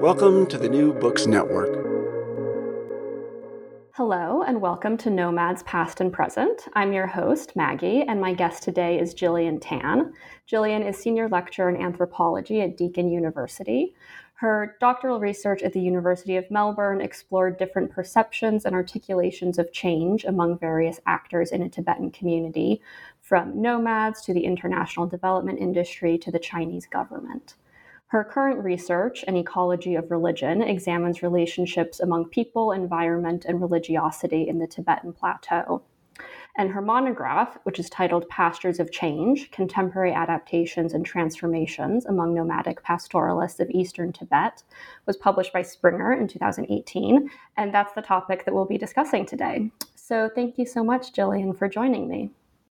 Welcome to the New Books Network. Hello, and welcome to Nomads Past and Present. I'm your host, Maggie, and my guest today is Gillian Tan. Gillian is Senior Lecturer in Anthropology at Deakin University. Her doctoral research at the University of Melbourne explored different perceptions and articulations of change among various actors in a Tibetan community, from nomads to the international development industry to the Chinese government. Her current research, An Ecology of Religion, examines relationships among people, environment, and religiosity in the Tibetan Plateau. And her monograph, which is titled Pastures of Change Contemporary Adaptations and Transformations Among Nomadic Pastoralists of Eastern Tibet, was published by Springer in 2018. And that's the topic that we'll be discussing today. So thank you so much, Gillian, for joining me.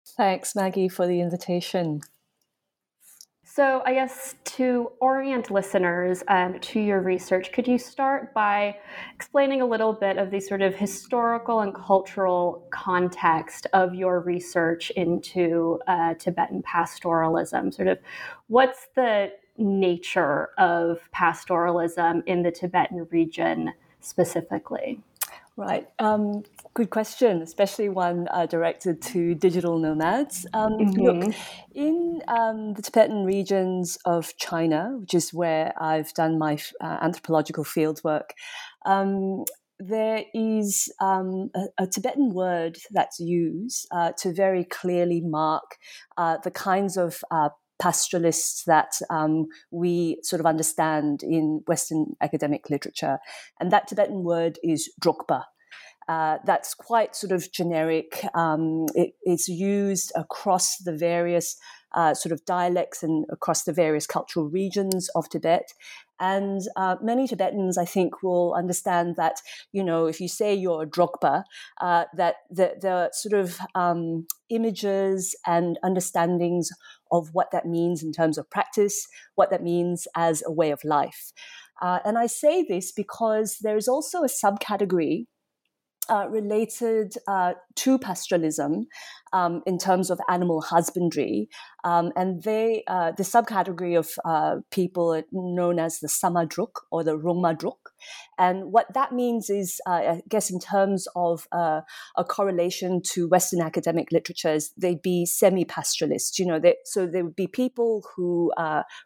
Thanks, Maggie, for the invitation. So, I guess to orient listeners um, to your research, could you start by explaining a little bit of the sort of historical and cultural context of your research into uh, Tibetan pastoralism? Sort of what's the nature of pastoralism in the Tibetan region specifically? Right. Um, good question, especially one uh, directed to digital nomads. Um, mm-hmm. Look, in um, the Tibetan regions of China, which is where I've done my uh, anthropological fieldwork, um, there is um, a, a, Tibetan word that's used uh, to very clearly mark uh, the kinds of uh, pastoralists that um, we sort of understand in Western academic literature. And that Tibetan word is drokpa. Uh, that's quite sort of generic. Um, it, it's used across the various uh, sort of dialects and across the various cultural regions of Tibet. And uh, many Tibetans, I think, will understand that, you know, if you say you're a Drokpa, uh, that the, the, sort of um, images and understandings of what that means in terms of practice, what that means as a way of life. Uh, and I say this because there is also a subcategory uh, related uh, to pastoralism um, in terms of animal husbandry, um, and they uh, the subcategory of uh, people known as the Samadruk or the Rongmadruk. And what that means is, uh, I guess, in terms of uh, a correlation to Western academic literatures, they'd be semi-pastoralists. You know, they, so there would be people who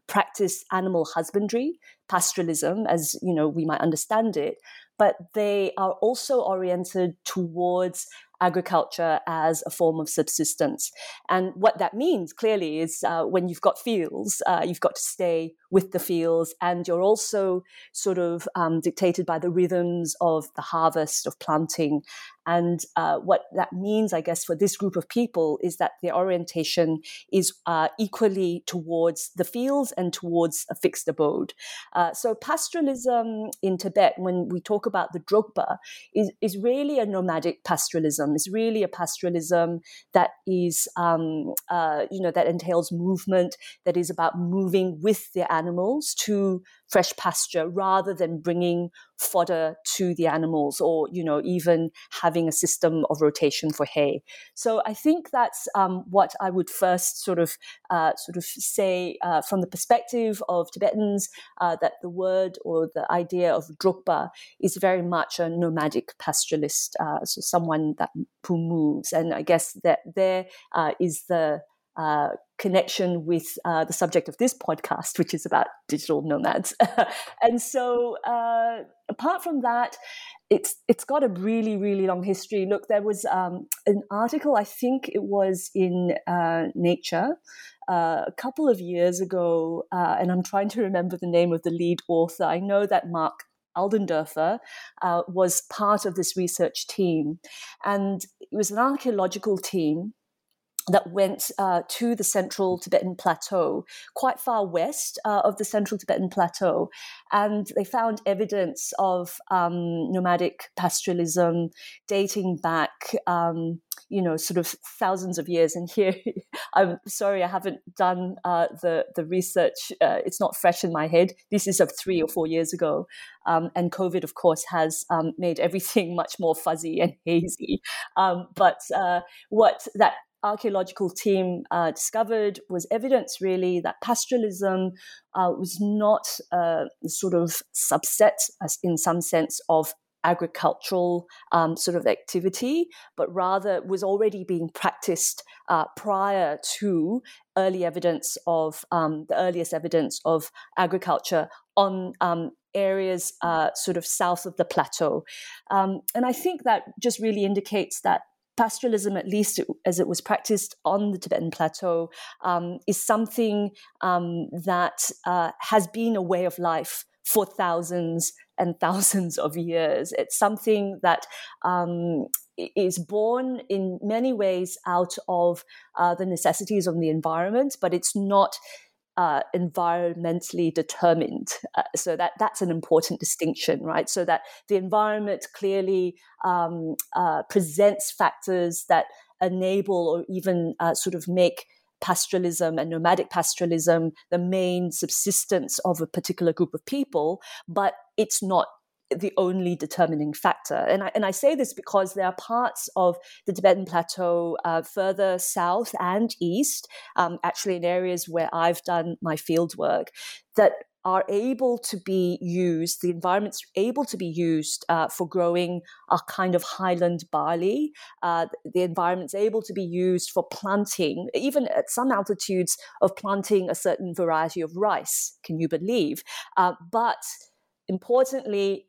practice animal husbandry, pastoralism, as you know we might understand it, but they are also oriented towards agriculture as a form of subsistence. And what that means clearly is uh, when you've got fields, uh, you've got to stay with the fields, and you're also sort of um, dictated by the rhythms of the harvest, of planting. And uh, what that means, I guess, for this group of people is that their orientation is uh, equally towards the fields and towards a fixed abode. Uh, so, pastoralism in Tibet, when we talk about the Drokpa, is, is really a nomadic pastoralism. It's really a pastoralism that is, um, uh, you know, that entails movement, that is about moving with the animals to fresh pasture rather than bringing fodder to the animals or you know even having a system of rotation for hay. So i think that's um, what i would first sort of uh, sort of say uh, from the perspective of tibetans uh, that the word or the idea of drokpa is very much a nomadic pastoralist uh, so someone that who moves. And i guess that there uh, is the uh, connection with uh, the subject of this podcast, which is about digital nomads. and so, uh, apart from that, it's it's got a really really long history. Look, there was um, an article, I think it was in uh, Nature. Uh, a couple of years ago, uh, and I'm trying to remember the name of the lead author. I know that Mark Aldenderfer uh, was part of this research team. And it was an archaeological team that went uh, to the central Tibetan plateau, quite far west uh, of the central Tibetan plateau. And they found evidence of um, nomadic pastoralism dating back. Um, you know, sort of thousands of years. And here, I'm sorry, I haven't done uh, the the research. Uh, it's not fresh in my head. This is of three or four years ago, um, and COVID, of course, has um, made everything much more fuzzy and hazy. Um, but uh, what that archaeological team uh, discovered was evidence really that pastoralism uh, was not a sort of subset in some sense of agricultural um, sort of activity, but rather was already being practiced uh, prior to early evidence of um, the earliest evidence of agriculture on um, areas uh, sort of south of the plateau. Um, and I think that just really indicates that pastoralism, at least as it was practiced on the Tibetan plateau, um, is something um, that uh, has been a way of life for thousands and thousands of years. It's something that um, is born in many ways out of uh, the necessities of the environment, but it's not uh, environmentally determined. Uh, so that that's an important distinction, right? So that the environment clearly um, uh, presents factors that enable or even uh, sort of make pastoralism and nomadic pastoralism the main subsistence of a particular group of people, but it's not the only determining factor. And I, and I say this because there are parts of the Tibetan Plateau uh, further south and east, um, actually in areas where I've done my field work, that are able to be used, the environment's able to be used uh, for growing a kind of highland barley. Uh, the environment's able to be used for planting, even at some altitudes, of planting a certain variety of rice. Can you believe? Uh, but importantly,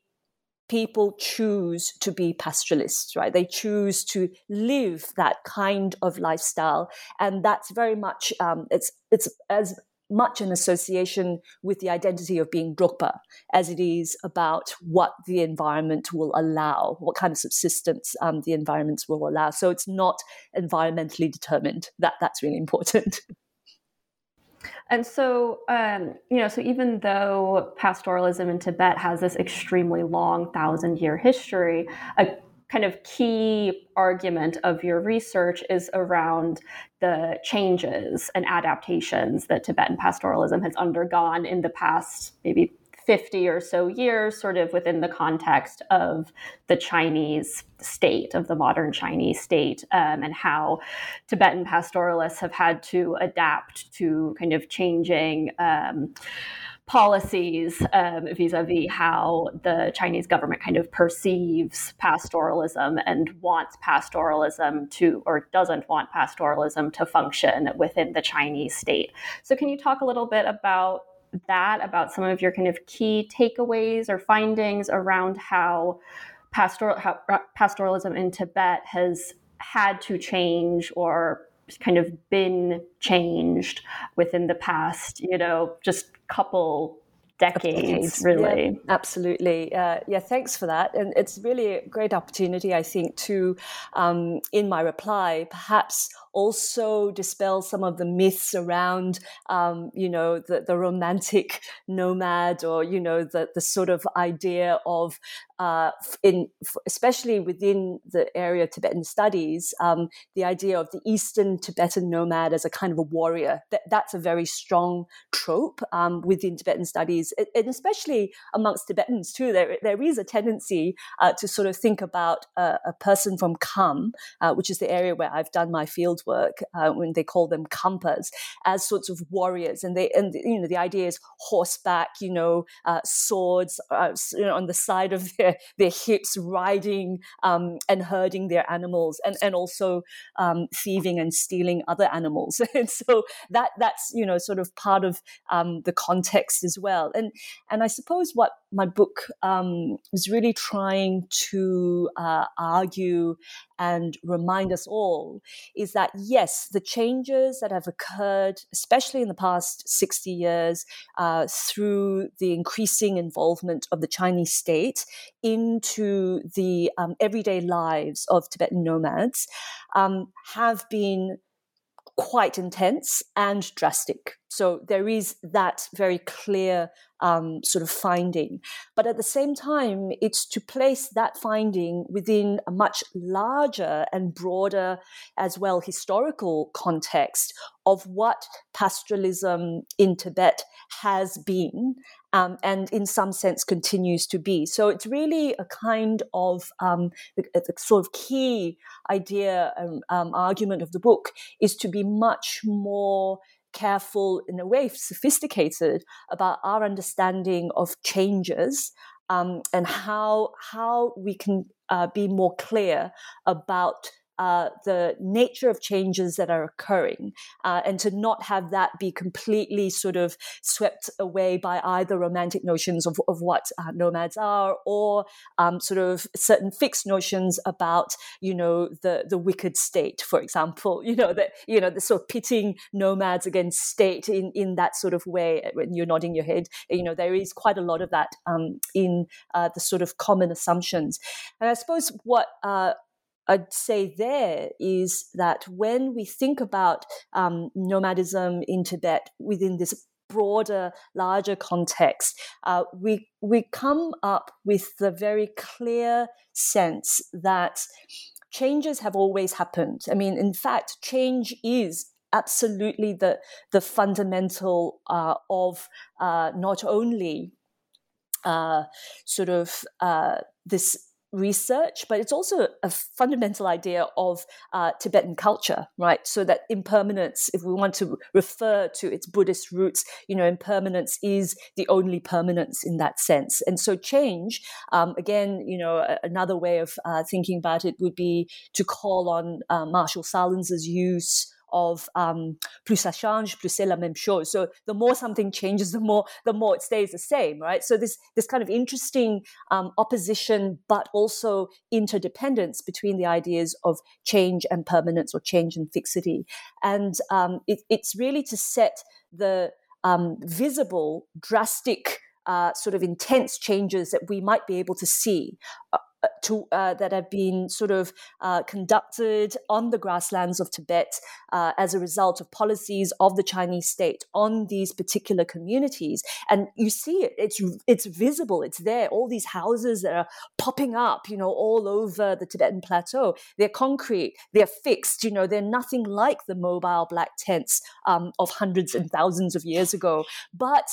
people choose to be pastoralists, right? They choose to live that kind of lifestyle, and that's very much um, it's it's as much an association with the identity of being Drokpa as it is about what the environment will allow, what kind of subsistence um, the environments will allow. So it's not environmentally determined. That that's really important. And so, um, you know, so even though pastoralism in Tibet has this extremely long thousand year history, a kind of key argument of your research is around the changes and adaptations that Tibetan pastoralism has undergone in the past maybe 50 or so years, sort of within the context of the Chinese state, of the modern Chinese state, um, and how Tibetan pastoralists have had to adapt to kind of changing. Um, policies um, vis-a-vis how the Chinese government kind of perceives pastoralism and wants pastoralism to or doesn't want pastoralism to function within the Chinese state. So can you talk a little bit about that, about some of your kind of key takeaways or findings around how pastoral how pastoralism in Tibet has had to change or kind of been changed within the past, you know, just couple decades, really. Yeah, absolutely. Uh, yeah, thanks for that. And it's really a great opportunity, I think, to, um, in my reply, perhaps also dispel some of the myths around, um, you know, the, the romantic nomad or, you know, the, the sort of idea of, uh, in especially within the area of Tibetan studies, um, the idea of the Eastern Tibetan nomad as a kind of a warrior. That, that's a very strong trope um, within Tibetan studies, and especially amongst Tibetans too. There, there is a tendency uh, to sort of think about a, a person from Kham, uh, which is the area where I've done my field work, uh, when they call them Khampas, as sorts of warriors, and they and you know the idea is horseback, you know, uh, swords uh, on the side of their their hips, riding um, and herding their animals, and and also um, thieving and stealing other animals. and so that that's you know sort of part of um, the context as well. And and I suppose what my book um, was really trying to uh, argue and remind us all is that yes, the changes that have occurred, especially in the past 60 years, uh, through the increasing involvement of the Chinese state into the um, everyday lives of Tibetan nomads, um, have been quite intense and drastic. So there is that very clear um, sort of finding. But at the same time, it's to place that finding within a much larger and broader, as well, historical context of what pastoralism in Tibet has been um, and in some sense continues to be. So it's really a kind of um, the, the, sort of key idea and um, argument of the book is to be much more careful, in a way, sophisticated about our understanding of changes um, and how how we can uh, be more clear about uh, the nature of changes that are occurring uh, and to not have that be completely sort of swept away by either romantic notions of, of what uh, nomads are or um, sort of certain fixed notions about you know the the wicked state for example. You know that you know the sort of pitting nomads against state in in that sort of way when you're nodding your head. You know there is quite a lot of that um, in uh, the sort of common assumptions. And i suppose what uh, I'd say there is that when we think about um, nomadism in Tibet within this broader, larger context, uh, we we come up with the very clear sense that changes have always happened. I mean, in fact, change is absolutely the the fundamental uh, of uh, not only uh, sort of uh, this research, but it's also a fundamental idea of uh, Tibetan culture, right? So that impermanence, if we want to refer to its Buddhist roots, you know, impermanence is the only permanence in that sense. And so change, um, again, you know, another way of uh, thinking about it would be to call on uh, Marshall Sahlins' use of um, plus ça change, plus c'est la même chose. So the more something changes, the more the more it stays the same, right? So this this kind of interesting um, opposition, but also interdependence between the ideas of change and permanence or change and fixity, and um, it, it's really to set the um, visible, drastic. Uh, sort of intense changes that we might be able to see uh, to, uh, that have been sort of uh, conducted on the grasslands of Tibet uh, as a result of policies of the Chinese state on these particular communities. And you see it; it's it's visible. It's there. All these houses that are popping up, you know, all over the Tibetan plateau. They're concrete. They're fixed. You know, they're nothing like the mobile black tents um, of hundreds and thousands of years ago. But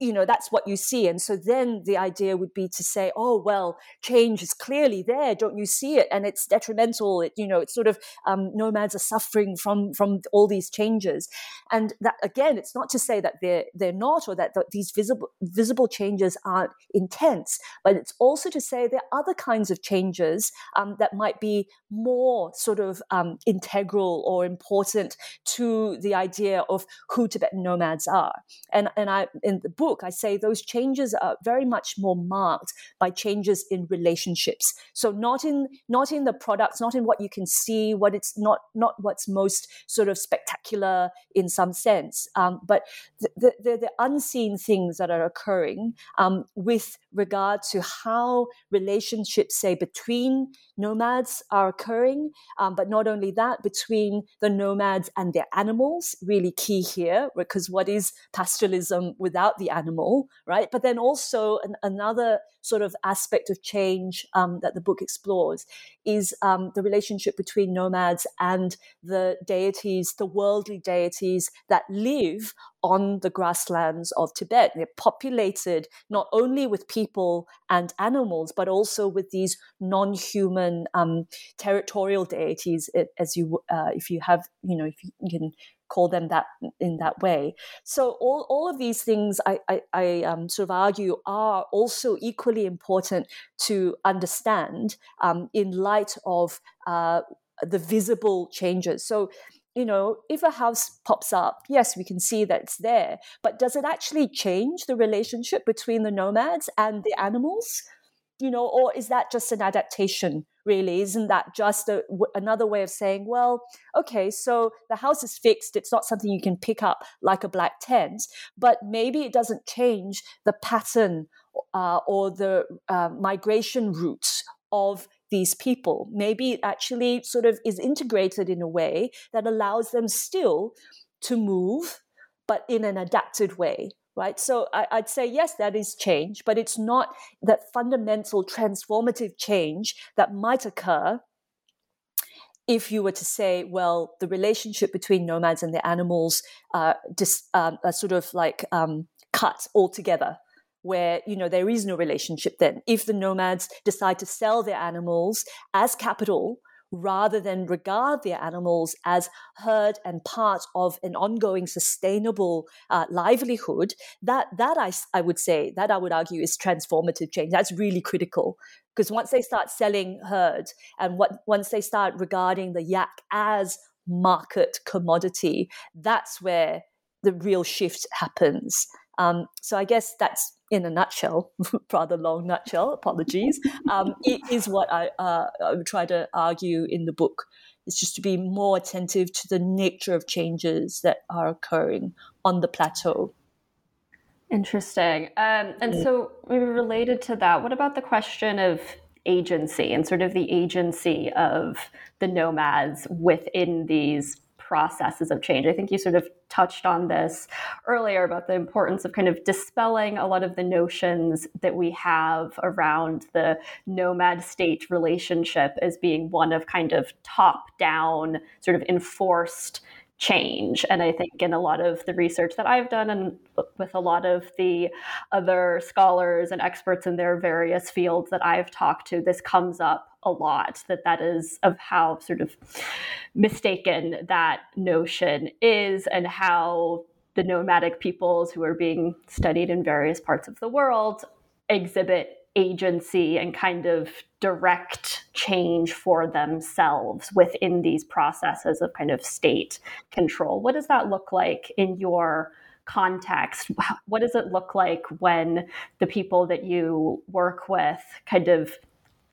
you know that's what you see. And so then the idea would be to say oh well change is clearly there. Don't you see it? And it's detrimental. It you know it's sort of um, nomads are suffering from from all these changes. And that again it's not to say that they're they're not or that, that these visible visible changes aren't intense but it's also to say there are other kinds of changes um, that might be more sort of um, integral or important to the idea of who tibetan nomads are. And and i in the book book, I say those changes are very much more marked by changes in relationships. So not in not in the products, not in what you can see, what it's not not what's most sort of spectacular in some sense, um, but the, the, the, unseen things that are occurring um, with regard to how relationships, say, between nomads are occurring, um, but not only that, between the nomads and their animals, really key here, because what is pastoralism without the animal, right? But then also an, another sort of aspect of change um, that the book explores is um, the relationship between nomads and the deities, the worldly deities that live on the grasslands of Tibet. They're populated not only with people and animals, but also with these non-human um, territorial deities. As you, uh, if you have, you know, if you can call them that in that way. So all, all of these things I, I, I um, sort of argue are also equally important to understand um, in light of uh, the visible changes. So you know, if a house pops up, yes, we can see that it's there, but does it actually change the relationship between the nomads and the animals? You know, or is that just an adaptation? Really, isn't that just a, another way of saying, well, okay, so the house is fixed; it's not something you can pick up like a black tent, but maybe it doesn't change the pattern uh, or the uh, migration routes of these people. Maybe it actually sort of is integrated in a way that allows them still to move, but in an adapted way. Right. So I, would say, yes, that is change, but it's not that fundamental transformative change that might occur if you were to say, well, the relationship between nomads and the animals uh, dis, um, are sort of like um, cut altogether where you know there is no relationship then. If the nomads decide to sell their animals as capital rather than regard their animals as herd and part of an ongoing sustainable uh, livelihood that that I, I would say that i would argue is transformative change. That's really critical. Because once they start selling herd and what once they start regarding the yak as market commodity that's where the real shift happens. Um, so I guess that's in a nutshell, rather long nutshell, apologies, um, it is what I, uh, I would try to argue in the book. It's just to be more attentive to the nature of changes that are occurring on the plateau. Interesting. Um, and mm. so, maybe related to that, what about the question of agency and sort of the agency of the nomads within these processes of change. I think you sort of touched on this earlier about the importance of kind of dispelling a lot of the notions that we have around the nomad state relationship as being one of kind of top down, sort of enforced change. And I think in a lot of the research that I've done and with a lot of the other scholars and experts in their various fields that I've talked to, this comes up a lot that that is of how sort of mistaken that notion is and how the nomadic peoples who are being studied in various parts of the world exhibit agency and kind of direct change for themselves within these processes of kind of state control. What does that look like in your context? What does it look like when the people that you work with kind of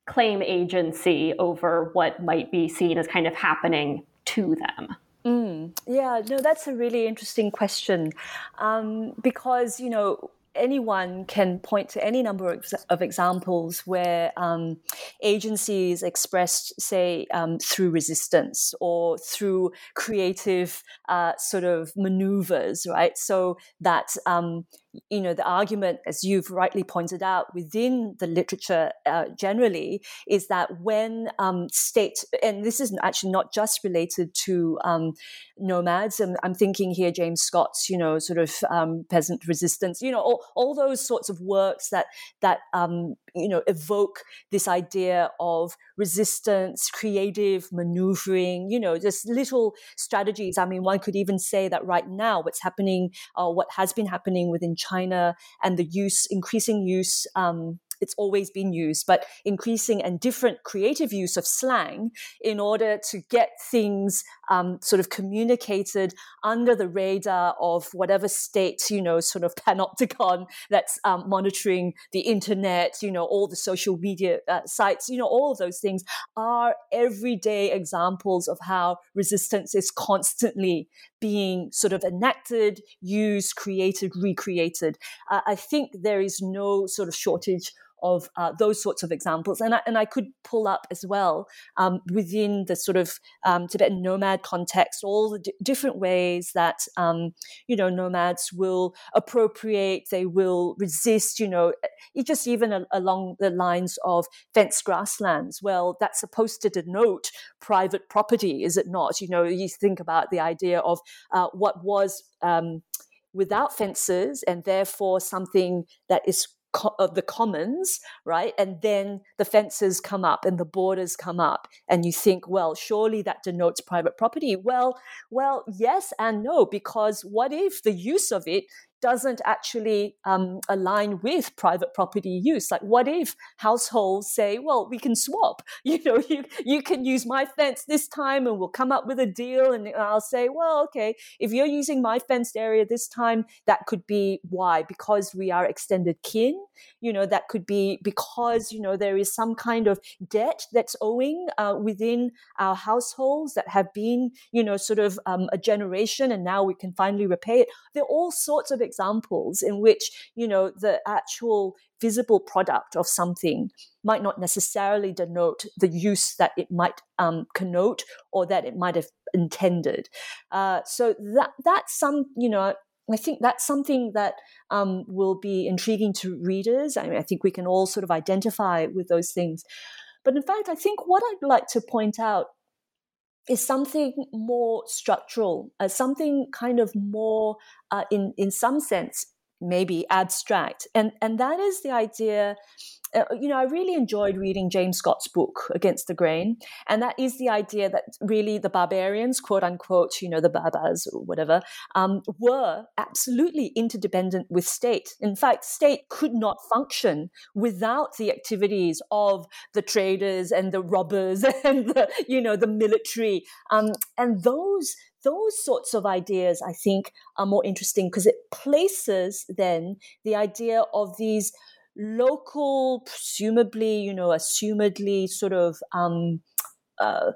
claim agency over what might be seen as kind of happening to them? Mm, yeah, no, that's a really interesting question um, because, you know, anyone can point to any number of, of examples where um, agencies expressed, say, um, through resistance or through creative uh, sort of maneuvers, right? So that um, you know the argument as you've rightly pointed out within the literature uh, generally is that when um, state and this is actually not just related to um, nomads and i'm thinking here james scott's you know sort of um, peasant resistance you know all, all those sorts of works that that um, you know evoke this idea of resistance creative maneuvering you know just little strategies. I mean one could even say that right now what's happening or uh, what has been happening within china and the use increasing use um, it's always been used, but increasing and different creative use of slang in order to get things um, sort of communicated under the radar of whatever state, you know, sort of panopticon that's um, monitoring the internet, you know, all the social media uh, sites, you know, all of those things are everyday examples of how resistance is constantly being sort of enacted, used, created, recreated. Uh, I think there is no sort of shortage of uh, those sorts of examples. And I, and I could pull up as well um, within the sort of um, Tibetan nomad context all the d- different ways that, um, you know, nomads will appropriate, they will resist, you know, just even a- along the lines of fenced grasslands. Well, that's supposed to denote private property, is it not? You know, you think about the idea of uh, what was um, without fences and therefore something that is of the commons, right? And then the fences come up and the borders come up, and you think, well, surely that denotes private property. Well, well, yes and no, because what if the use of it doesn't actually um, align with private property use. Like, what if households say, "Well, we can swap. You know, you you can use my fence this time, and we'll come up with a deal." And I'll say, "Well, okay, if you're using my fenced area this time, that could be why because we are extended kin. You know, that could be because you know there is some kind of debt that's owing uh, within our households that have been you know sort of um, a generation, and now we can finally repay it. There are all sorts of examples in which you know the actual visible product of something might not necessarily denote the use that it might um, connote or that it might have intended. Uh, so that that's some you know I think that's something that um, will be intriguing to readers. I mean, I think we can all sort of identify with those things. But in fact, I think what I'd like to point out is something more structural, uh, something kind of more, uh, in in some sense, maybe abstract, and and that is the idea uh, you know, I really enjoyed reading James Scott's book, Against the Grain. And that is the idea that really the barbarians, quote unquote, you know, the Barbars or whatever, um, were absolutely interdependent with state. In fact, state could not function without the activities of the traders and the robbers and the, you know, the military. Um, and those those sorts of ideas, I think, are more interesting because it places then the idea of these local, presumably, you know, assumedly sort of um, uh,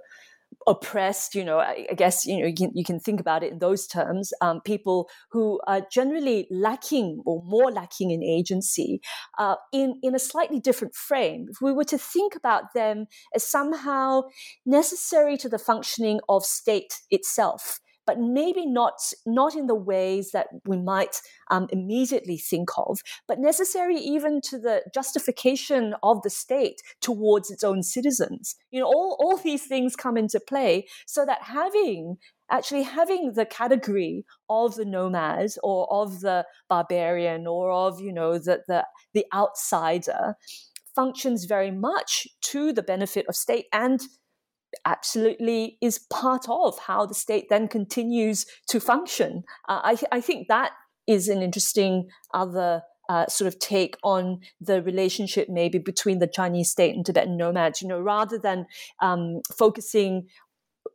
oppressed, you know, I, I, guess, you know, you can, you can think about it in those terms, um, people who are generally lacking or more lacking in agency uh, in, in a slightly different frame. If we were to think about them as somehow necessary to the functioning of state itself, but maybe not not in the ways that we might um, immediately think of, but necessary even to the justification of the state towards its own citizens. You know, all, all these things come into play so that having actually having the category of the nomad or of the barbarian or of you know the the, the outsider functions very much to the benefit of state and absolutely is part of how the state then continues to function. Uh, I, I think that is an interesting other uh, sort of take on the relationship maybe between the Chinese state and Tibetan nomads. You know, rather than um, focusing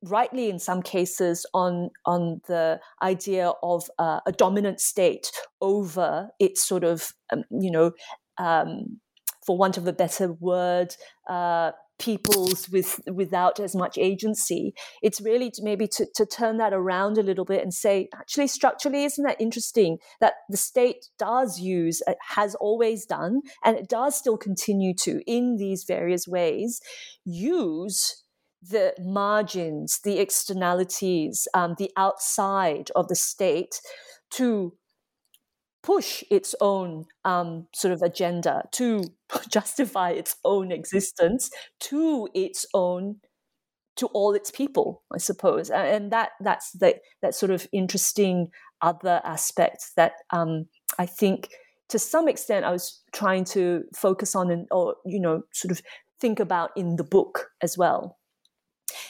rightly in some cases on on the idea of uh, a dominant state over its sort of um, you know um, for want of a better word, uh, peoples with without as much agency. It's really to maybe to, to turn that around a little bit and say, actually, structurally, isn't that interesting that the state does use, has always done, and it does still continue to in these various ways use the margins, the externalities, um, the outside of the state to push its own um, sort of agenda to justify its own existence to its own to all its people i suppose. And that that's the that sort of interesting other aspect that um, i think to some extent i was trying to focus on and or you know sort of think about in the book as well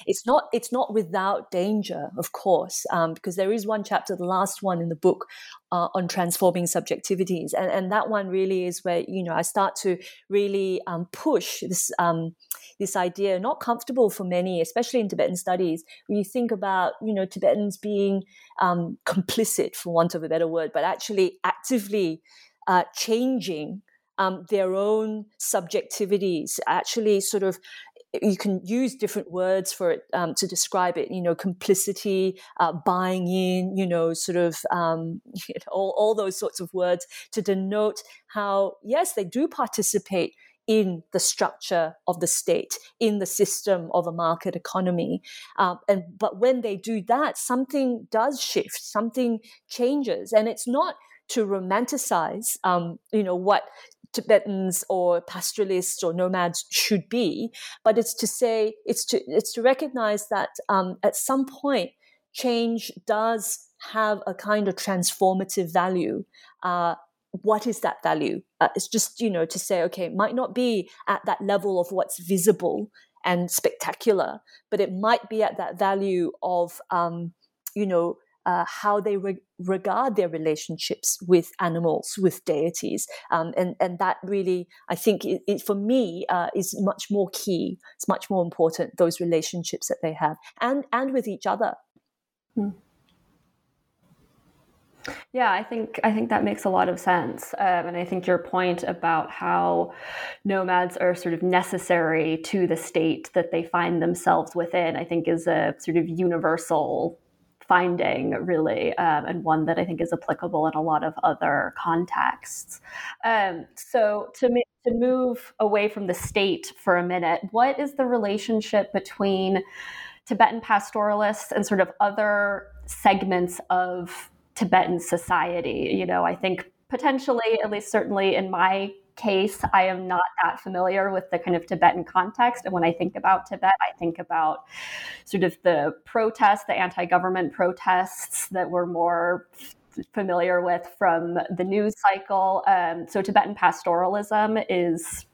it's not it's not without danger, of course, um, because there is one chapter, the last one in the book, uh, on transforming subjectivities, and and that one really is where you know I start to really um, push this um, this idea, not comfortable for many, especially in Tibetan studies, when you think about you know Tibetans being um, complicit, for want of a better word, but actually actively uh, changing um, their own subjectivities, actually sort of you can use different words for it um, to describe it. You know, complicity, uh, buying in. You know, sort of um, you know, all, all those sorts of words to denote how yes, they do participate in the structure of the state, in the system of a market economy. Um, and but when they do that, something does shift, something changes, and it's not to romanticize, um, you know, what Tibetans or pastoralists or nomads should be, but it's to say it's to it's to recognize that um, at some point change does have a kind of transformative value. Uh, what is that value? Uh, it's just you know to say okay, it might not be at that level of what's visible and spectacular, but it might be at that value of um, you know uh, how they re- regard their relationships with animals, with deities, um, and and that really, I think, it, it, for me, uh, is much more key. It's much more important those relationships that they have, and and with each other. Hmm. Yeah, I think I think that makes a lot of sense, um, and I think your point about how nomads are sort of necessary to the state that they find themselves within, I think, is a sort of universal finding, really, um, and one that I think is applicable in a lot of other contexts. Um, so, to, to move away from the state for a minute, what is the relationship between Tibetan pastoralists and sort of other segments of Tibetan society? You know, I think potentially, at least certainly in my case, I am not that familiar with the kind of Tibetan context. And when I think about Tibet, I think about sort of the protests, the anti government protests that we're more familiar with from the news cycle. Um, so, Tibetan pastoralism is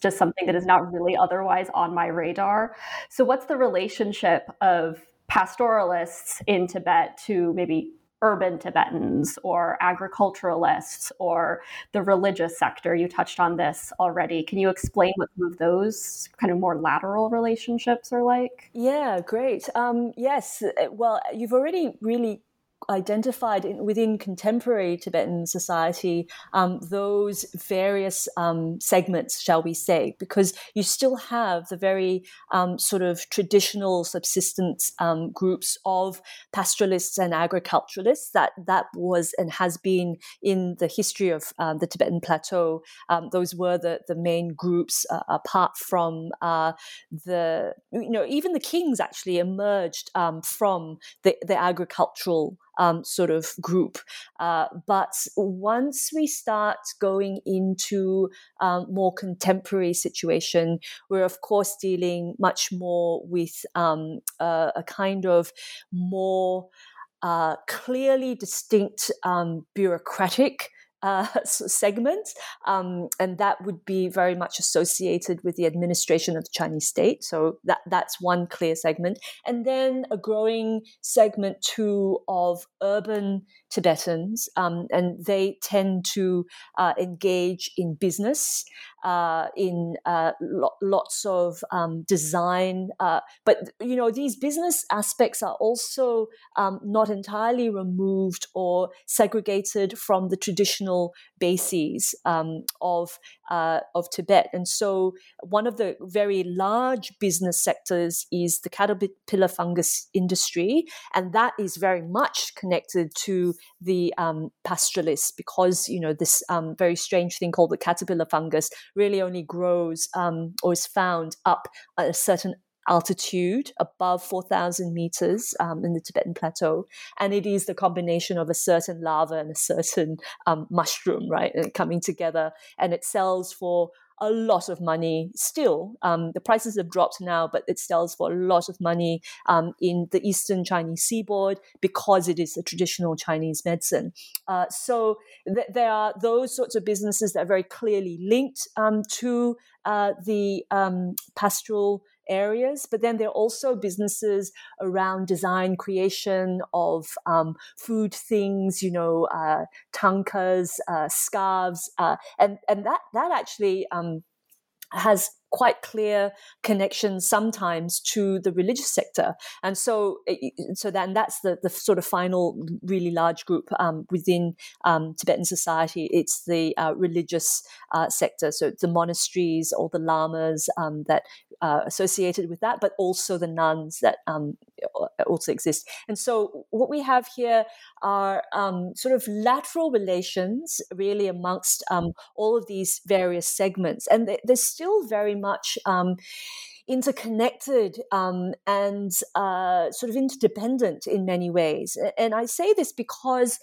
just something that is not really otherwise on my radar. So, what's the relationship of pastoralists in Tibet to maybe urban Tibetans or agriculturalists or the religious sector. You touched on this already. Can you explain what some of those kind of more lateral relationships are like? Yeah, great. Um, yes. Well, you've already really identified in, within contemporary Tibetan society um, those various um, segments, shall we say, because you still have the very um, sort of traditional subsistence um, groups of pastoralists and agriculturalists that that was and has been in the history of um, the Tibetan plateau. Um, those were the, the main groups, uh, apart from uh, the you know even the kings actually emerged from the, the agricultural um, sort of group. Uh, but once we start going into um, more contemporary situation, we're of course dealing much more with um, a, a, kind of more uh, clearly distinct um, bureaucratic uh, segment, um, and that would be very much associated with the administration of the Chinese state. So that that's one clear segment, and then a growing segment too of urban Tibetans, um, and they tend to uh, engage in business, uh, in uh, lo- lots of um, design. Uh, but you know, these business aspects are also um, not entirely removed or segregated from the traditional bases um, of uh, of Tibet. And so, one of the very large business sectors is the caterpillar fungus industry, and that is very much connected to the um, pastoralists because you know this um, very strange thing called the caterpillar fungus really only grows um, or is found up at a certain altitude above 4,000 meters um, in the Tibetan plateau. And it is the combination of a certain larva and a certain um, mushroom, right, coming together. And it sells for a lot of money still. Um, the prices have dropped now, but it sells for a lot of money um, in the eastern Chinese seaboard because it is a traditional Chinese medicine. Uh, so th- there are those sorts of businesses that are very clearly linked um, to uh, the um, pastoral areas, but then there are also businesses around design creation of um, food things, you know, uh, tankas, uh, scarves, uh, and and that that actually um, has quite clear connections sometimes to the religious sector. And so so then that's the, the sort of final really large group um, within um, tibetan society. It's the uh, religious uh, sector. So the monasteries or the lamas um, that uh, associated with that but also the nuns that um, also exist. And so what we have here are um, sort of lateral relations really amongst um, all of these various segments. And there's still very much um, interconnected um, and uh, sort of interdependent in many ways. And I say this because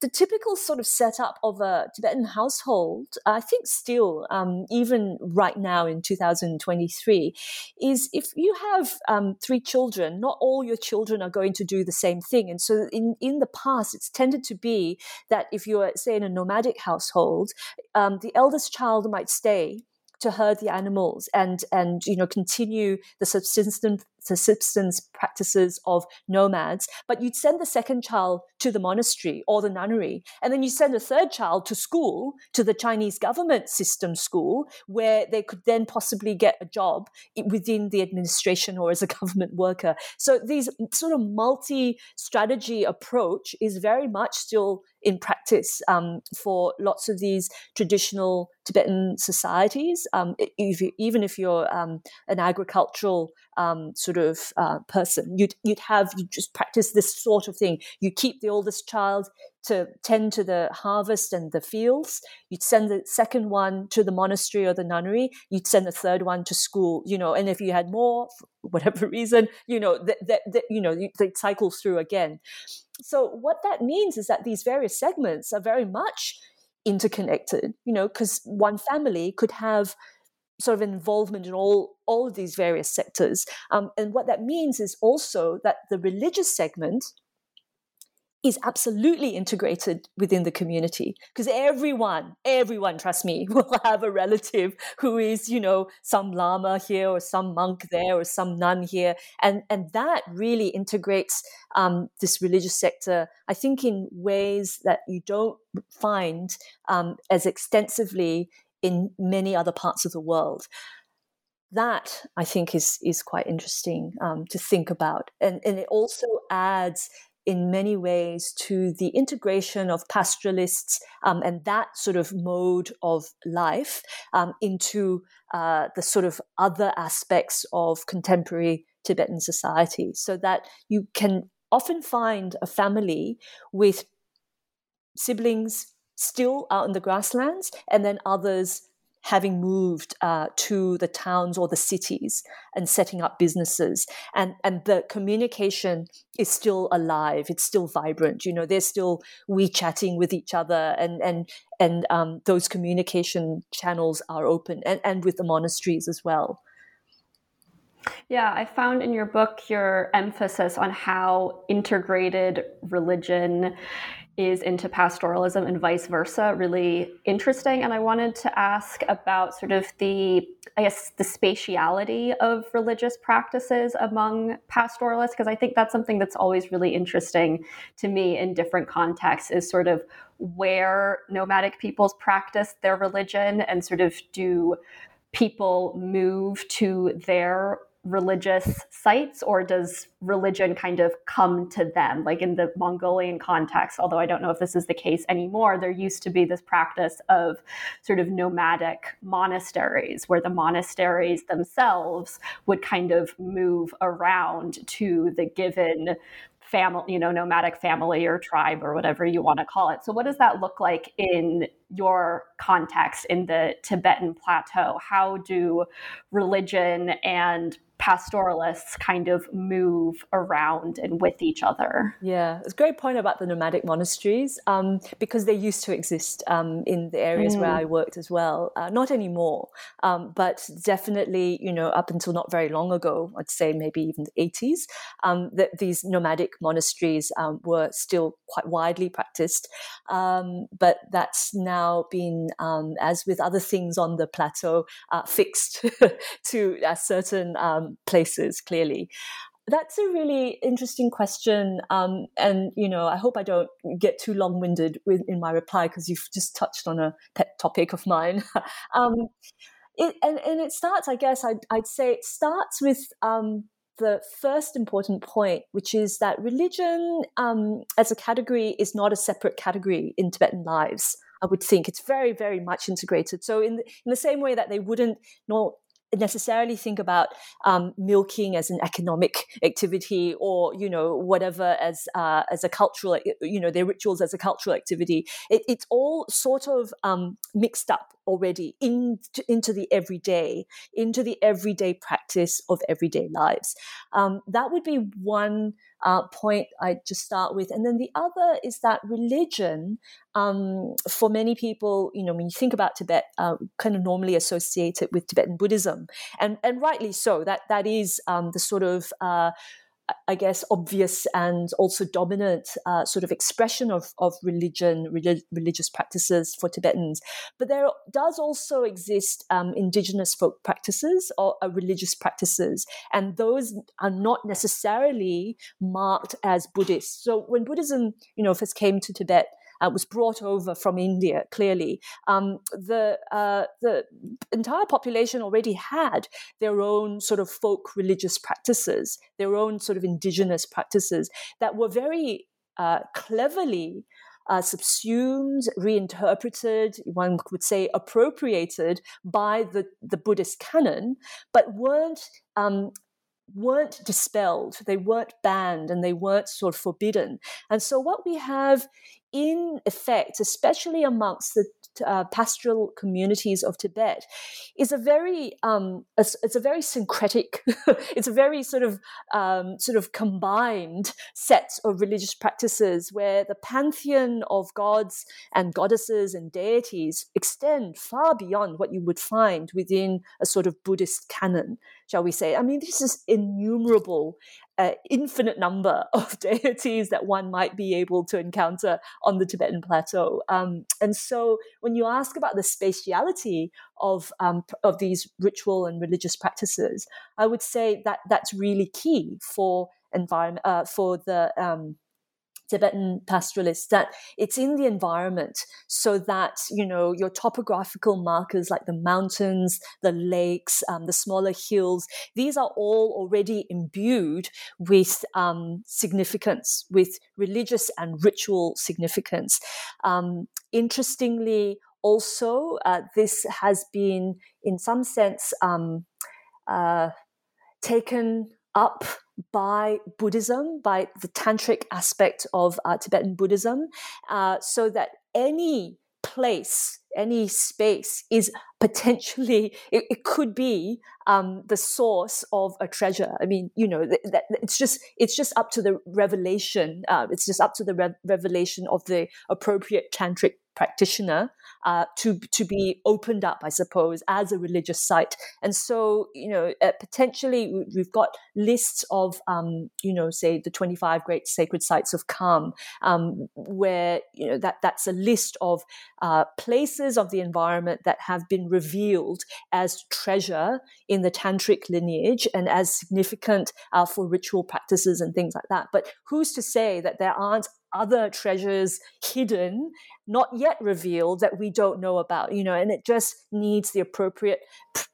the typical sort of setup of a Tibetan household, I think still, um, even right now in 2023, is if you have um, three children, not all your children are going to do the same thing. And so in, in the past, it's tended to be that if you're, say, in a nomadic household, um, the eldest child might stay to herd the animals and and you know continue the subsistence the subsistence practices of nomads but you'd send the second child to the monastery or the nunnery and then you send a third child to school to the chinese government system school where they could then possibly get a job within the administration or as a government worker so these sort of multi strategy approach is very much still in practice um, for lots of these traditional Tibetan societies. Um, if you, even if you're um, an agricultural um, sort of uh, person, you'd you'd have you just practice this sort of thing. You keep the oldest child to tend to the harvest and the fields. You'd send the second one to the monastery or the nunnery. You'd send the third one to school. You know, and if you had more, for whatever reason, you know that that you know they cycle through again. So what that means is that these various segments are very much interconnected, you know, because one family could have sort of involvement in all all of these various sectors. Um, and what that means is also that the religious segment is absolutely integrated within the community because everyone, everyone, trust me, will have a relative who is, you know, some lama here or some monk there or some nun here, and and that really integrates um, this religious sector. I think in ways that you don't find um, as extensively in many other parts of the world. That I think is is quite interesting um, to think about, and and it also adds in many ways to the integration of pastoralists um, and that sort of mode of life um, into uh, the sort of other aspects of contemporary Tibetan society, so that you can often find a family with siblings still out in the grasslands and then others having moved uh, to the towns or the cities and setting up businesses. And and the communication is still alive. It's still vibrant. You know they're still we chatting with each other and and and um, those communication channels are open and, and with the monasteries as well. Yeah, I found in your book your emphasis on how integrated religion is into pastoralism and vice versa really interesting. And i wanted to ask about sort of the i guess the spatiality of religious practices among pastoralists because i think that's something that's always really interesting to me in different contexts is sort of where nomadic peoples practice their religion and sort of do people move to their religious sites or does religion kind of come to them like in the mongolian context although i don't know if this is the case anymore there used to be this practice of sort of nomadic monasteries where the monasteries themselves would kind of move around to the given family, you know, nomadic family or tribe or whatever you want to call it. So, what does that look like in your context in the Tibetan plateau? How do religion and pastoralists kind of move around and with each other. Yeah, it's a great point about the nomadic monasteries um, because they used to exist um, in the areas mm. where I worked as well. Uh, not anymore, um, but definitely, you know, up until not very long ago, I'd say maybe even the 80s, um, that these nomadic monasteries um, were still quite widely practiced. Um, but that's now now been, um, as with other things on the plateau, uh, fixed to uh, certain um, places, clearly. That's a really interesting question, um, and you know, I hope I don't get too long-winded in my reply because you've just touched on a pet topic of mine. um, it, and, and it starts, I guess, I'd, I'd say it starts with um, the first important point, which is that religion um, as a category is not a separate category in Tibetan lives. I would think it's very, very much integrated. So, in the, in the same way that they wouldn't not necessarily think about um, milking as an economic activity or you know whatever as uh, as a cultural you know their rituals as a cultural activity it, it's all sort of um, mixed up already into, into the everyday into the everyday practice of everyday lives um, that would be one uh, point I just start with. And then the other is that religion, um, for many people, you know, when you think about Tibet, uh, kind of normally associated with Tibetan Buddhism, and and rightly so. That that is um, the sort of uh, I guess, obvious and also dominant uh, sort of expression of, of religion, relig- religious practices for Tibetans. But there does also exist um, indigenous folk practices or uh, religious practices, and those are not necessarily marked as Buddhist. So when Buddhism, you know, first came to Tibet, uh, was brought over from India. Clearly, um, the uh, the entire population already had their own sort of folk religious practices, their own sort of indigenous practices that were very uh, cleverly uh, subsumed, reinterpreted, one would say appropriated by the, the Buddhist canon, but weren't um, weren't dispelled, they weren't banned, and they weren't sort of forbidden. And so, what we have in effect, especially amongst the uh, pastoral communities of Tibet, is a very um, it's, it's, a very syncretic, it's a very sort of um, sort of combined set of religious practices where the pantheon of gods and goddesses and deities extend far beyond what you would find within a sort of Buddhist canon, shall we say? I mean, this is innumerable uh, infinite number of deities that one might be able to encounter on the Tibetan plateau. Um, and so, when you ask about the spatiality of um, of these ritual and religious practices, I would say that that's really key for environment uh, for the um, Tibetan pastoralists that it's in the environment so that, you know, your topographical markers like the mountains, the lakes, um, the smaller hills, these are all already imbued with um, significance, with religious and ritual significance. Um, interestingly, also, uh, this has been, in some sense, um, uh, taken up by Buddhism, by the tantric aspect of uh, Tibetan Buddhism, uh, so that any place, any space is potentially, it, it could be um, the source of a treasure. I mean, you know, that, it's just it's just up to the revelation. Uh, it's just up to the re- revelation of the appropriate tantric practitioner uh, to to be opened up, I suppose, as a religious site. And so, you know, uh, potentially we've got lists of, um, you know, say the twenty five great sacred sites of Kham, um, where you know that that's a list of uh, places of the environment that have been revealed as treasure in the tantric lineage and as significant uh, for ritual practices and things like that. But who's to say that there aren't other treasures hidden, not yet revealed that we don't know about, you know, and it just needs the appropriate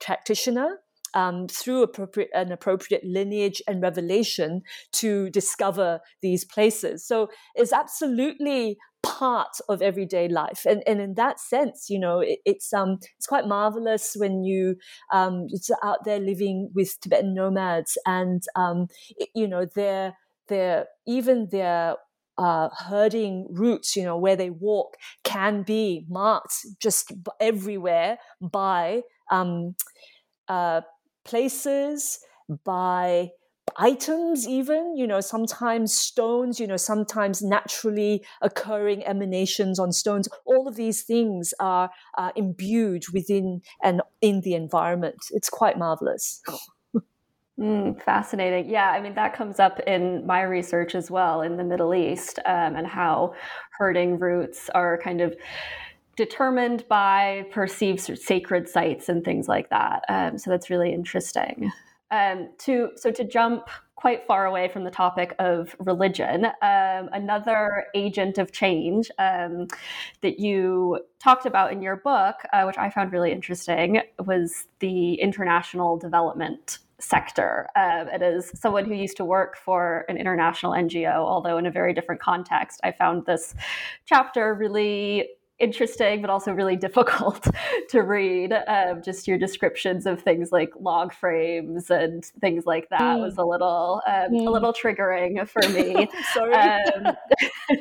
practitioner um, through appropriate an appropriate lineage and revelation to discover these places. So it's absolutely part of everyday life, and and in that sense, you know, it, it's um it's quite marvelous when you um it's out there living with Tibetan nomads, and um it, you know they're they're even their uh, herding routes, you know, where they walk can be marked just everywhere by um, uh, places, by items even you know sometimes stones you know sometimes naturally occurring emanations on stones. All of these things are uh, imbued within and in the environment. It's quite marvelous Mm, fascinating. Yeah, I mean, that comes up in my research as well in the Middle East um, and how herding routes are kind of determined by perceived sacred sites and things like that. Um, so that's really interesting. Um, to so to jump quite far away from the topic of religion, um, another agent of change um, that you talked about in your book, uh, which I found really interesting, was the international development sector. Uh, it is someone who used to work for an international NGO, although in a very different context. I found this chapter really interesting but also really difficult to read um, just your descriptions of things like log frames and things like that mm. was a little um, mm. a little triggering for me sorry um,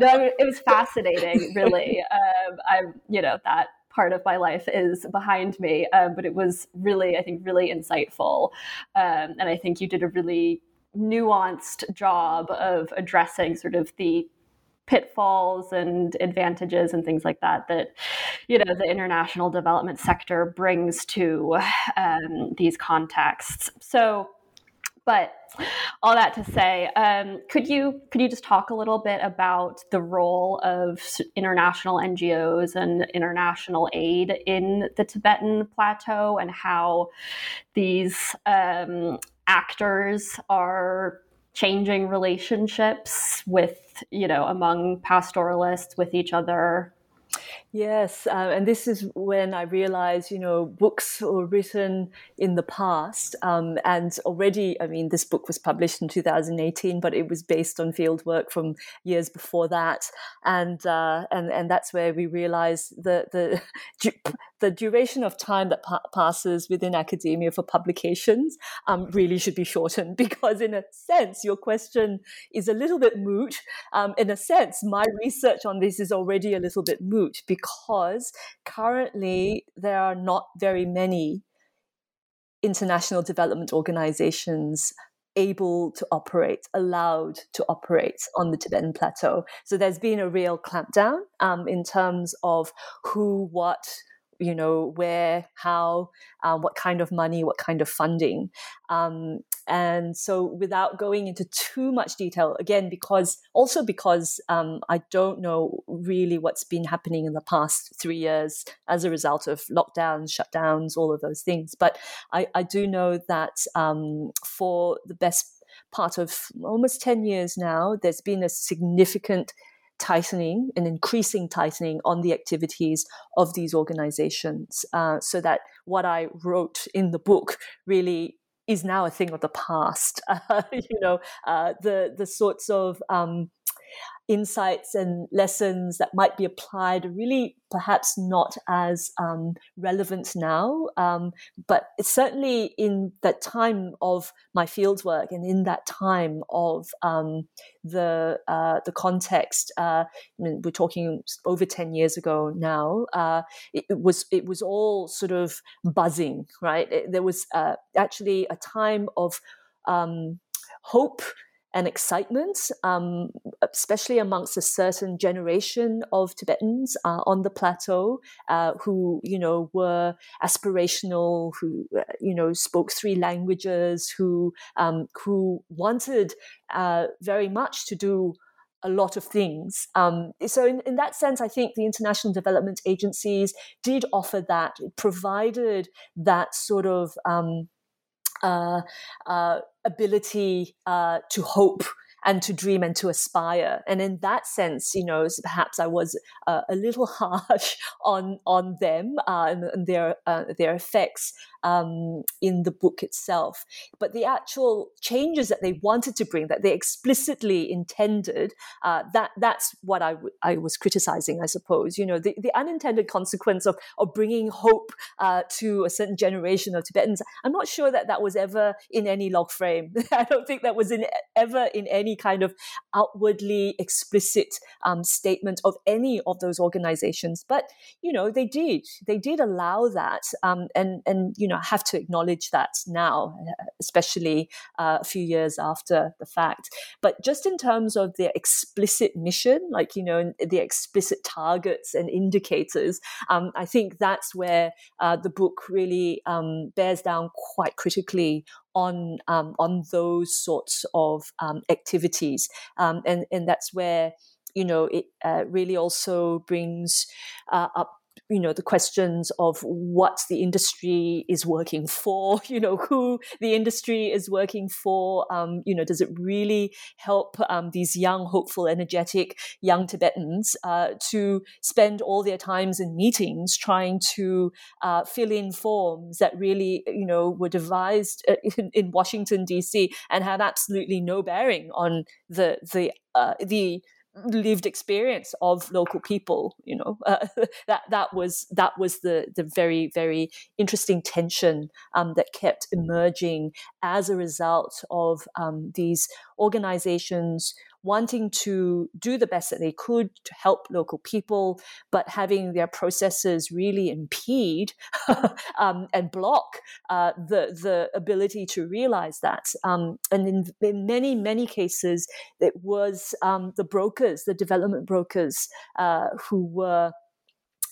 no, it was fascinating really um, i'm you know that part of my life is behind me um, but it was really i think really insightful. Um, and i think you did a really nuanced job of addressing sort of the pitfalls and advantages and things like that that you know the international development sector brings to um, these contexts. So but all that to say um, could you could you just talk a little bit about the role of international ngos and international aid in the tibetan plateau and how these um, actors are changing relationships with you know among pastoralists with each other Yes, uh, and this is when I realized, you know, books were written in the past, um, and already, I mean, this book was published in 2018, but it was based on field work from years before that, and uh, and and that's where we realized the the the duration of time that pa- passes within academia for publications um, really should be shortened because, in a sense, your question is a little bit moot. Um, in a sense, my research on this is already a little bit moot because currently there are not very many international development organizations able to operate, allowed to operate on the Tibetan plateau. So there's been a real clampdown um, in terms of who, what, you know where how uh, what kind of money what kind of funding. Um, and so without going into too much detail again because also because um, i don't know really what's been happening in the past three years as a result of lockdowns shutdowns all of those things but i, I do know that um, for the best part of almost 10 years now there's been a significant tightening and increasing tightening on the activities of these organizations uh, so that what I wrote in the book really is now a thing of the past. Uh, you know, uh, the the sorts of um, insights and lessons that might be applied really perhaps not as um, relevant now. Um, but it's certainly in that time of my fieldwork and in that time of um, the uh, the context, uh, I mean, we're talking over ten years ago now. Uh, it, it, was it was all sort of buzzing, right? It, there was uh, actually a time of um, hope and excitement, um, especially amongst a certain generation of Tibetans uh, on the plateau uh, who, you know, were aspirational, who, uh, you know, spoke three languages, who, um, who wanted uh, very much to do a lot of things. Um, so, in, in, that sense, I think the international development agencies did offer that, provided that sort of um, ability uh, to hope and to dream and to aspire. And in that sense, you know, perhaps I was uh, a little harsh on on them uh, and, and, their uh, their effects um, in the book itself. But the actual changes that they wanted to bring, that they explicitly intended, uh, that that's what I, w- I was criticizing, I suppose. You know, the, the unintended consequence of of bringing hope uh, to a certain generation of Tibetans. I'm not sure that that was ever in any log frame. I don't think that was in ever in any kind of outwardly explicit um, statement of any of those organizations. But you know, they did. They did allow that, um, and and you know, have to acknowledge that now, especially uh, a few years after the fact. But just in terms of their explicit mission, like you know, the explicit targets and indicators, um, I think that's where uh, the book really um, bears down quite critically on um, on those sorts of um, activities, um, and and that's where you know, it uh, really also brings uh, up you know the questions of what the industry is working for you know who the industry is working for um, you know does it really help um, these young hopeful energetic young tibetans uh, to spend all their times in meetings trying to uh, fill in forms that really you know were devised uh, in, in washington d.c and had absolutely no bearing on the the uh, the lived experience of local people you know? Uh, that that was that was the the very very interesting tension um, that kept emerging as a result of um, these organizations wanting to do the best that they could to help local people, but having their processes really impede um, and block uh, the the ability to realize that. Um, and in, in many many cases, it was um, the brokers, the development brokers, uh, who were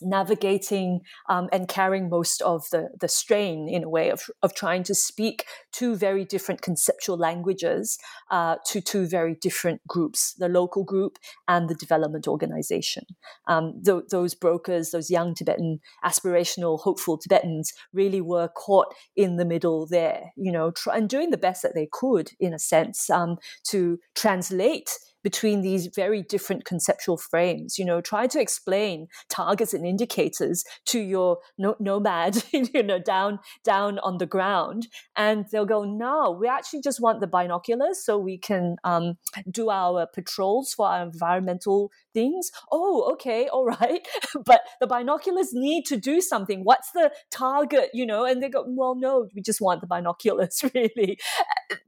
navigating um, and carrying most of the, the strain in a way of, of trying to speak two very different conceptual languages uh, to two very different groups the local group and the development organization. Um, th- those brokers, those young Tibetan, aspirational, hopeful Tibetans, really were caught in the middle there, you know, try- and doing the best that they could, in a sense, um, to translate between these very different conceptual frames. You know, try to explain targets and indicators to your no- nomad, you know, down down on the ground, and they'll go, "No, we actually just want the binoculars so we can um, do our patrols for our environmental things." Oh, okay, all right, but the binoculars need to do something. What's the target? You know, and they go, "Well, no, we just want the binoculars." Really,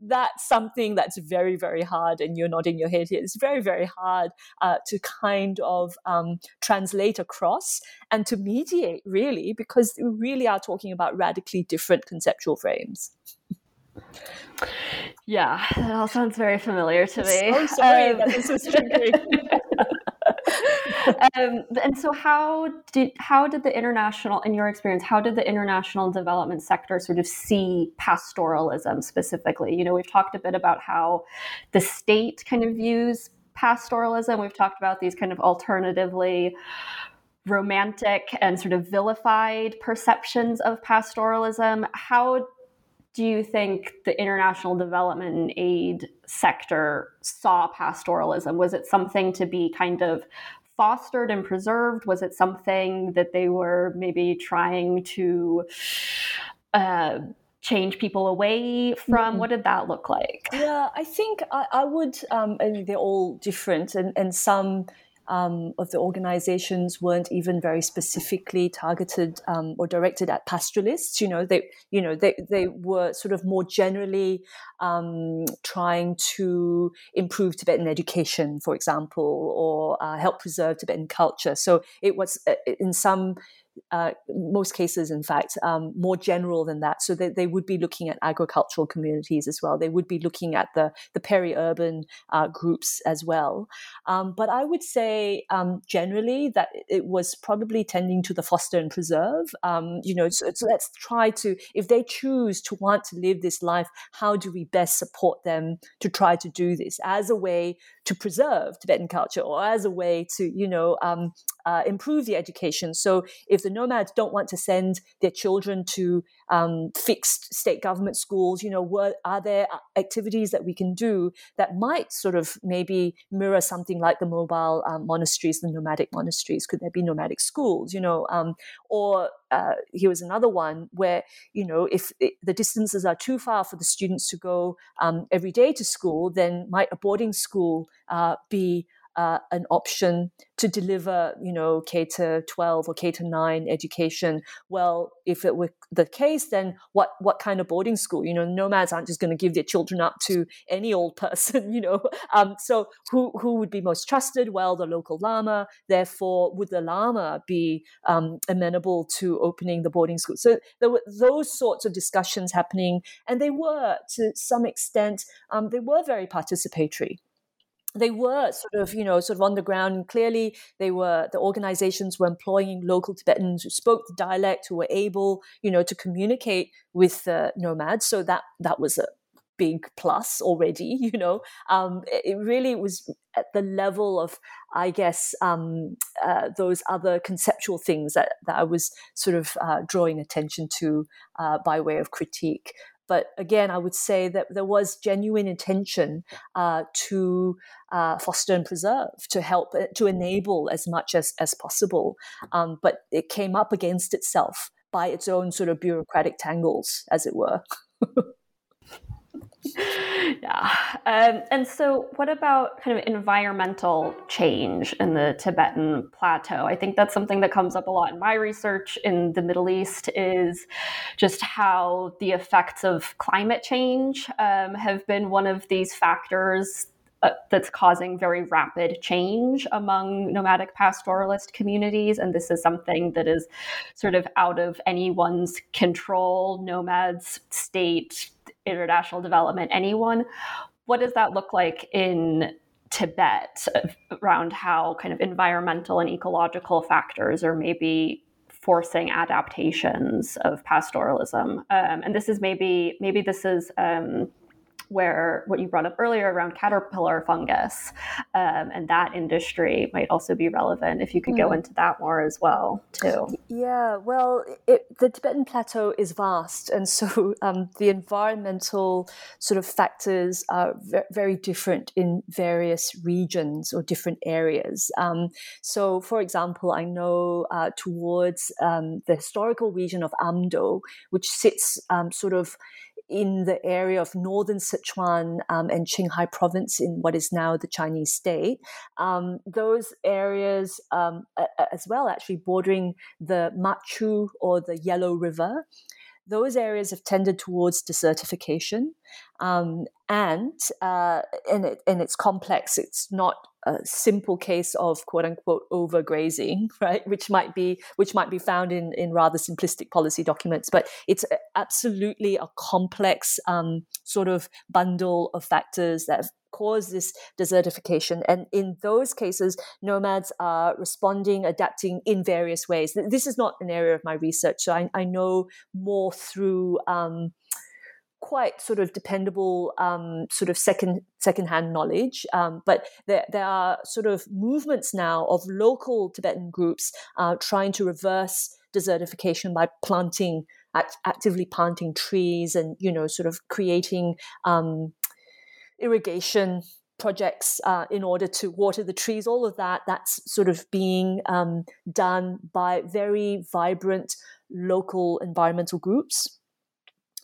that's something that's very very hard, and you're nodding your head here it's very, very hard uh, to kind of um, translate across and to mediate, really, because we really are talking about radically different conceptual frames. Yeah, that all sounds very familiar to me. So sorry um, that this is triggering. um, and so, how did how did the international, in your experience, how did the international development sector sort of see pastoralism specifically? You know, we've talked a bit about how the state kind of views pastoralism. We've talked about these kind of alternatively romantic and sort of vilified perceptions of pastoralism. How do you think the international development and aid sector saw pastoralism? Was it something to be kind of fostered and preserved? Was it something that they were maybe trying to uh, change people away from? Mm-hmm. What did that look like? Yeah, I think I, I would, um, I mean, they're all different, and, and some um, of the organizations weren't even very specifically targeted um, or directed at pastoralists. You know, they you know they they were sort of more generally um, trying to improve Tibetan education, for example, or uh, help preserve Tibetan culture. So it was uh, in some uh, most cases, in fact, um, more general than that. So they, they would be looking at agricultural communities as well. They would be looking at the, the peri-urban uh, groups as well. Um, but I would say um, generally that it was probably tending to the foster and preserve. Um, you know, so, so let's try to, if they choose to want to live this life, how do we best support them to try to do this as a way to preserve Tibetan culture or as a way to, you know, um, uh, improve the education. So if the nomads don't want to send their children to um, fixed state government schools, you know, what are there activities that we can do that might sort of maybe mirror something like the mobile um, monasteries, the nomadic monasteries? Could there be nomadic schools, you know, um, or uh, here was another one where you know if it, the distances are too far for the students to go um, every day to school, then might a boarding school uh, be uh, an option to deliver, you know, K to 12 or K to 9 education. Well, if it were the case, then what, what kind of boarding school? You know, nomads aren't just going to give their children up to any old person, you know. Um, so who, who would be most trusted? Well, the local Lama. Therefore, would the Lama be um, amenable to opening the boarding school? So there were those sorts of discussions happening, and they were, to some extent, um, they were very participatory they were sort of, you know, sort of on the ground. And clearly, they were the organizations were employing local Tibetans who spoke the dialect, who were able, you know, to communicate with the nomads. So that that was a big plus already. You know, um, it really was at the level of, I guess, um, uh, those other conceptual things that, that I was sort of uh, drawing attention to uh, by way of critique. But again, I would say that there was genuine intention uh, to uh, foster and preserve, to help, uh, to enable as much as, as possible. Um, but it came up against itself by its own sort of bureaucratic tangles, as it were. yeah. Um, and so, what about kind of environmental change in the Tibetan plateau? I think that's something that comes up a lot in my research in the Middle East is just how the effects of climate change um, have been one of these factors uh, that's causing very rapid change among nomadic pastoralist communities. And this is something that is sort of out of anyone's control, nomads, state, international development, anyone. What does that look like in Tibet around how kind of environmental and ecological factors are maybe forcing adaptations of pastoralism? Um, and this is maybe maybe this is um, where what you brought up earlier around caterpillar fungus um, and that industry might also be relevant if you could mm. go hmm. into that more as well too yeah well it, the tibetan plateau is vast and so um, the environmental sort of factors are very different in various regions or different areas um, so for example i know uh, towards um, the historical region of amdo which sits um, sort of in the area of northern Sichuan um, and Qinghai province in what is now the Chinese state. Um, those areas, um, as well, actually bordering the Machu or the Yellow River, those areas have tended towards desertification, um, and uh, and, it, and it's complex. It's not a simple case of quote unquote overgrazing, right? Which might be which might be found in in rather simplistic policy documents, but it's absolutely a complex um, sort of bundle of factors that have caused this desertification. And in those cases, nomads are responding, adapting in various ways. This is not an area of my research, so I, I know more through. Um, quite sort of dependable um, sort of second secondhand knowledge. Um, but there, there are sort of movements now of local Tibetan groups uh, trying to reverse desertification by planting act- actively planting trees and you know sort of creating um, irrigation projects uh, in order to water the trees all of that that's sort of being um, done by very vibrant local environmental groups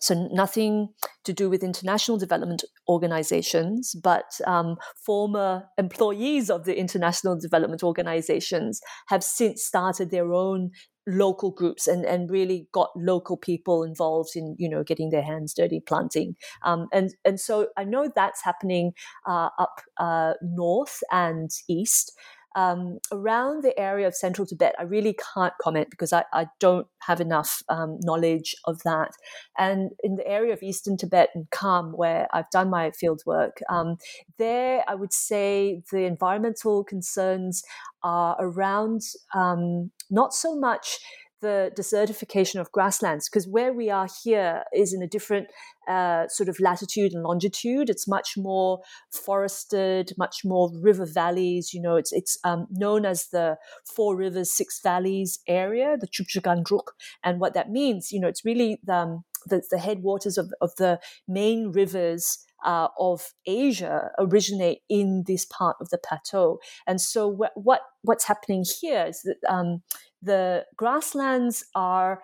so nothing to do with international development organizations, but um, former employees of the international development organizations have since started their own local groups and, and really got local people involved in you know getting their hands dirty planting. Um, and and so I know that's happening uh, up uh, north and east um, around the area of central Tibet, I really can't comment because I, I don't have enough um, knowledge of that. And in the area of eastern Tibet and Kham, where I've done my field work, um, there I would say the environmental concerns are around um, not so much the desertification of grasslands because where we are here is in a different uh, sort of latitude and longitude. It's much more forested, much more river valleys. You know, it's it's um, known as the Four Rivers, Six Valleys area, the Chushi Gangdruk. And what that means, you know, it's really the, um, the, the headwaters of, of the main rivers uh, of Asia originate in this part of the plateau. And so, what, what what's happening here is that um, the grasslands are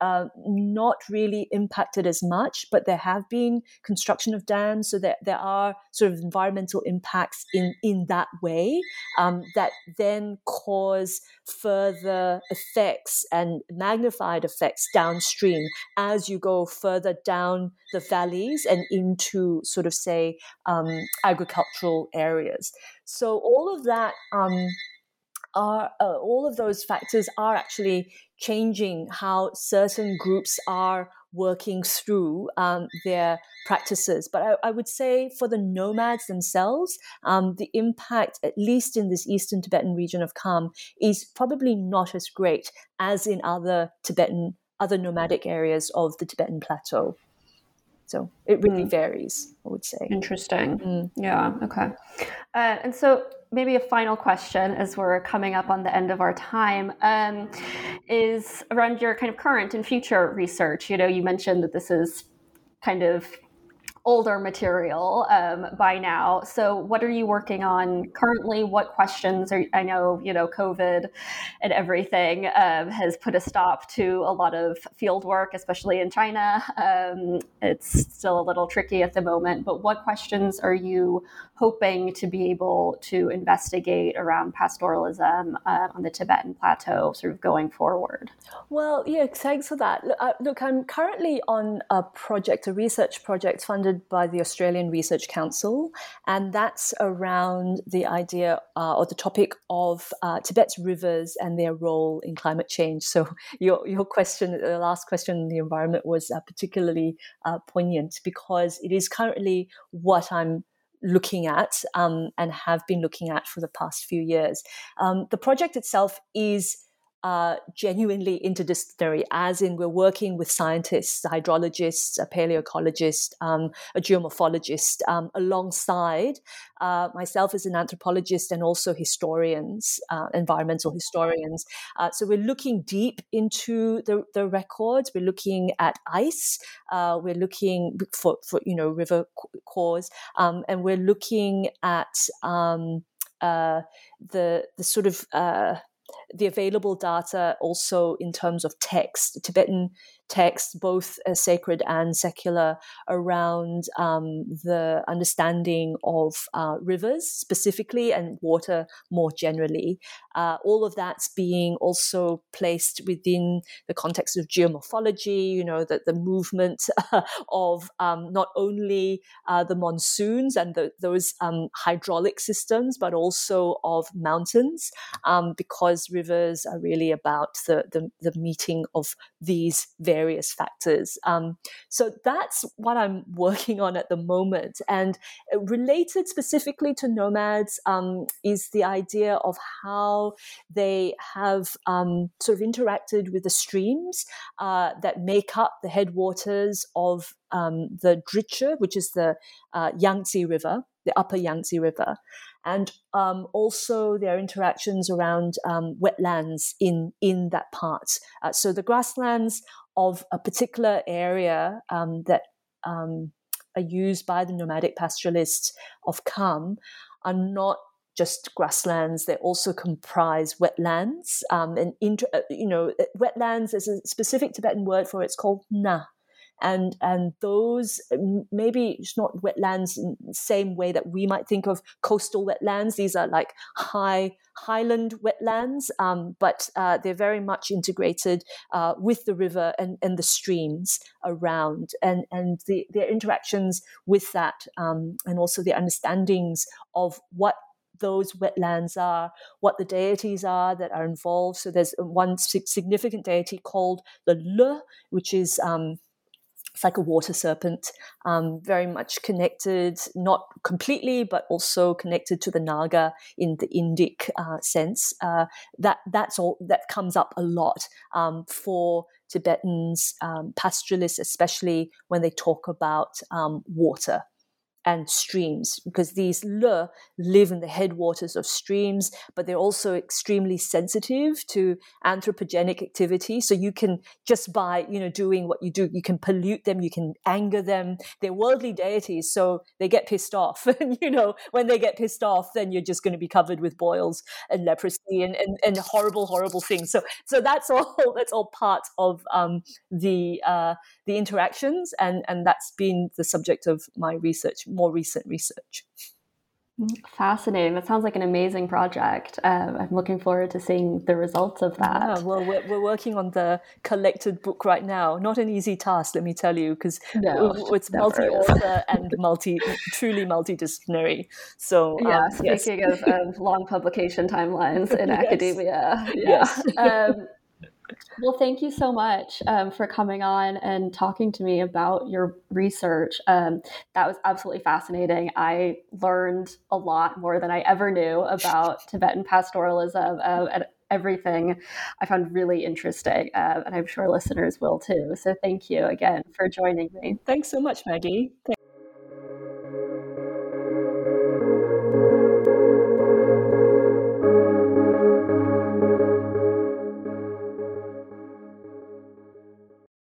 uh, not really impacted as much, but there have been construction of dams, so that there are sort of environmental impacts in in that way um, that then cause further effects and magnified effects downstream as you go further down the valleys and into sort of say um, agricultural areas. So all of that. Um, are uh, all of those factors are actually changing how certain groups are working through um, their practices. But I, I, would say for the nomads themselves, um, the impact, at least in this eastern Tibetan region of Kham, is probably not as great as in other Tibetan, other nomadic areas of the Tibetan plateau. So it really mm. varies, I would say. Interesting. Mm. Yeah. Okay. Uh, and so maybe a final question as we're coming up on the end of our time um, is around your kind of current and future research. You know, you mentioned that this is kind of older material um, by now. So, what are you working on currently? What questions are I know you know COVID and everything um, has put a stop to a lot of field work, especially in China. Um, it's still a little tricky at the moment. But what questions are you hoping to be able to investigate around pastoralism uh, on the Tibetan plateau, sort of going forward? Well, yeah, thanks for that. Look, uh, look I'm currently on a project, a research project funded funded by the Australian Research Council, and that's around the idea uh, or the topic of uh, Tibet's rivers and their role in climate change. So your your question, the last question in the environment was uh, particularly uh, poignant because it is currently what I'm looking at um, and have been looking at for the past few years. Um, the project itself is uh, genuinely interdisciplinary, as in we're working with scientists, hydrologists, a paleoecologist, um, a geomorphologist, um, alongside uh, myself as an anthropologist and also historians, uh, environmental historians. Uh, so we're looking deep into the, the records. We're looking at ice. Uh, we're looking for, for, you know, river cores. Um, and we're looking at um, uh, the, the sort of the available data also in terms of text, Tibetan texts, both uh, sacred and secular, around um, the understanding of uh, rivers specifically and water more generally. Uh, all of that's being also placed within the context of geomorphology, you know, the, the movement of um, not only uh, the monsoons and the, those um, hydraulic systems, but also of mountains, um, because rivers are really about the, the, the meeting of these various various factors. Um, so that's what I'm working on at the moment. And uh, related specifically to nomads um, is the idea of how they have um, sort of interacted with the streams uh, that make up the headwaters of um, the Drichu, which is the uh, Yangtze River, the upper Yangtze River and um, also their interactions around um, wetlands in in that part. Uh, so the grasslands of a particular area um, that um, are used by the nomadic pastoralists of Kham are not just grasslands; they also comprise wetlands. Um, and inter- uh, you know, wetlands is a specific Tibetan word for it. It's called na and and those maybe it's not wetlands in the same way that we might think of coastal wetlands. These are like high highland wetlands, um, but uh, they're very much integrated uh, with the river and, and the streams around, and and the, their interactions with that, um, and also the understandings of what those wetlands are, what the deities are that are involved. So there's one significant deity called the Le, which is um, it's like a water serpent, um, very much connected, not completely, but also connected to the Naga in the Indic uh, sense. Uh, that that's all that comes up a lot um, for Tibetans, um, pastoralists, especially when they talk about um, water and streams because these le live in the headwaters of streams but they're also extremely sensitive to anthropogenic activity. So you can just by you know doing what you do you can pollute them you can anger them. They're worldly deities so they get pissed off. And you know when they get pissed off then you're just going to be covered with boils and leprosy and, and, and horrible horrible things. So so that's all that's all part of um, the uh, the interactions and and that's been the subject of my research more recent research. Fascinating. That sounds like an amazing project. Um, I'm looking forward to seeing the results of that. Yeah, well, we're, we're working on the collected book right now. Not an easy task, let me tell you, because no, it's multi author and multi, truly multidisciplinary. So, um, yeah, speaking yes. of, of, long publication timelines in yes. academia. Yeah. Yes. Um, well, thank you so much um, for coming on and talking to me about your research. Um, that was absolutely fascinating. I learned a lot more than I ever knew about Tibetan pastoralism, uh, and everything I found really interesting, uh, and I'm sure listeners will too. So thank you again for joining me. Thanks so much, Maggie.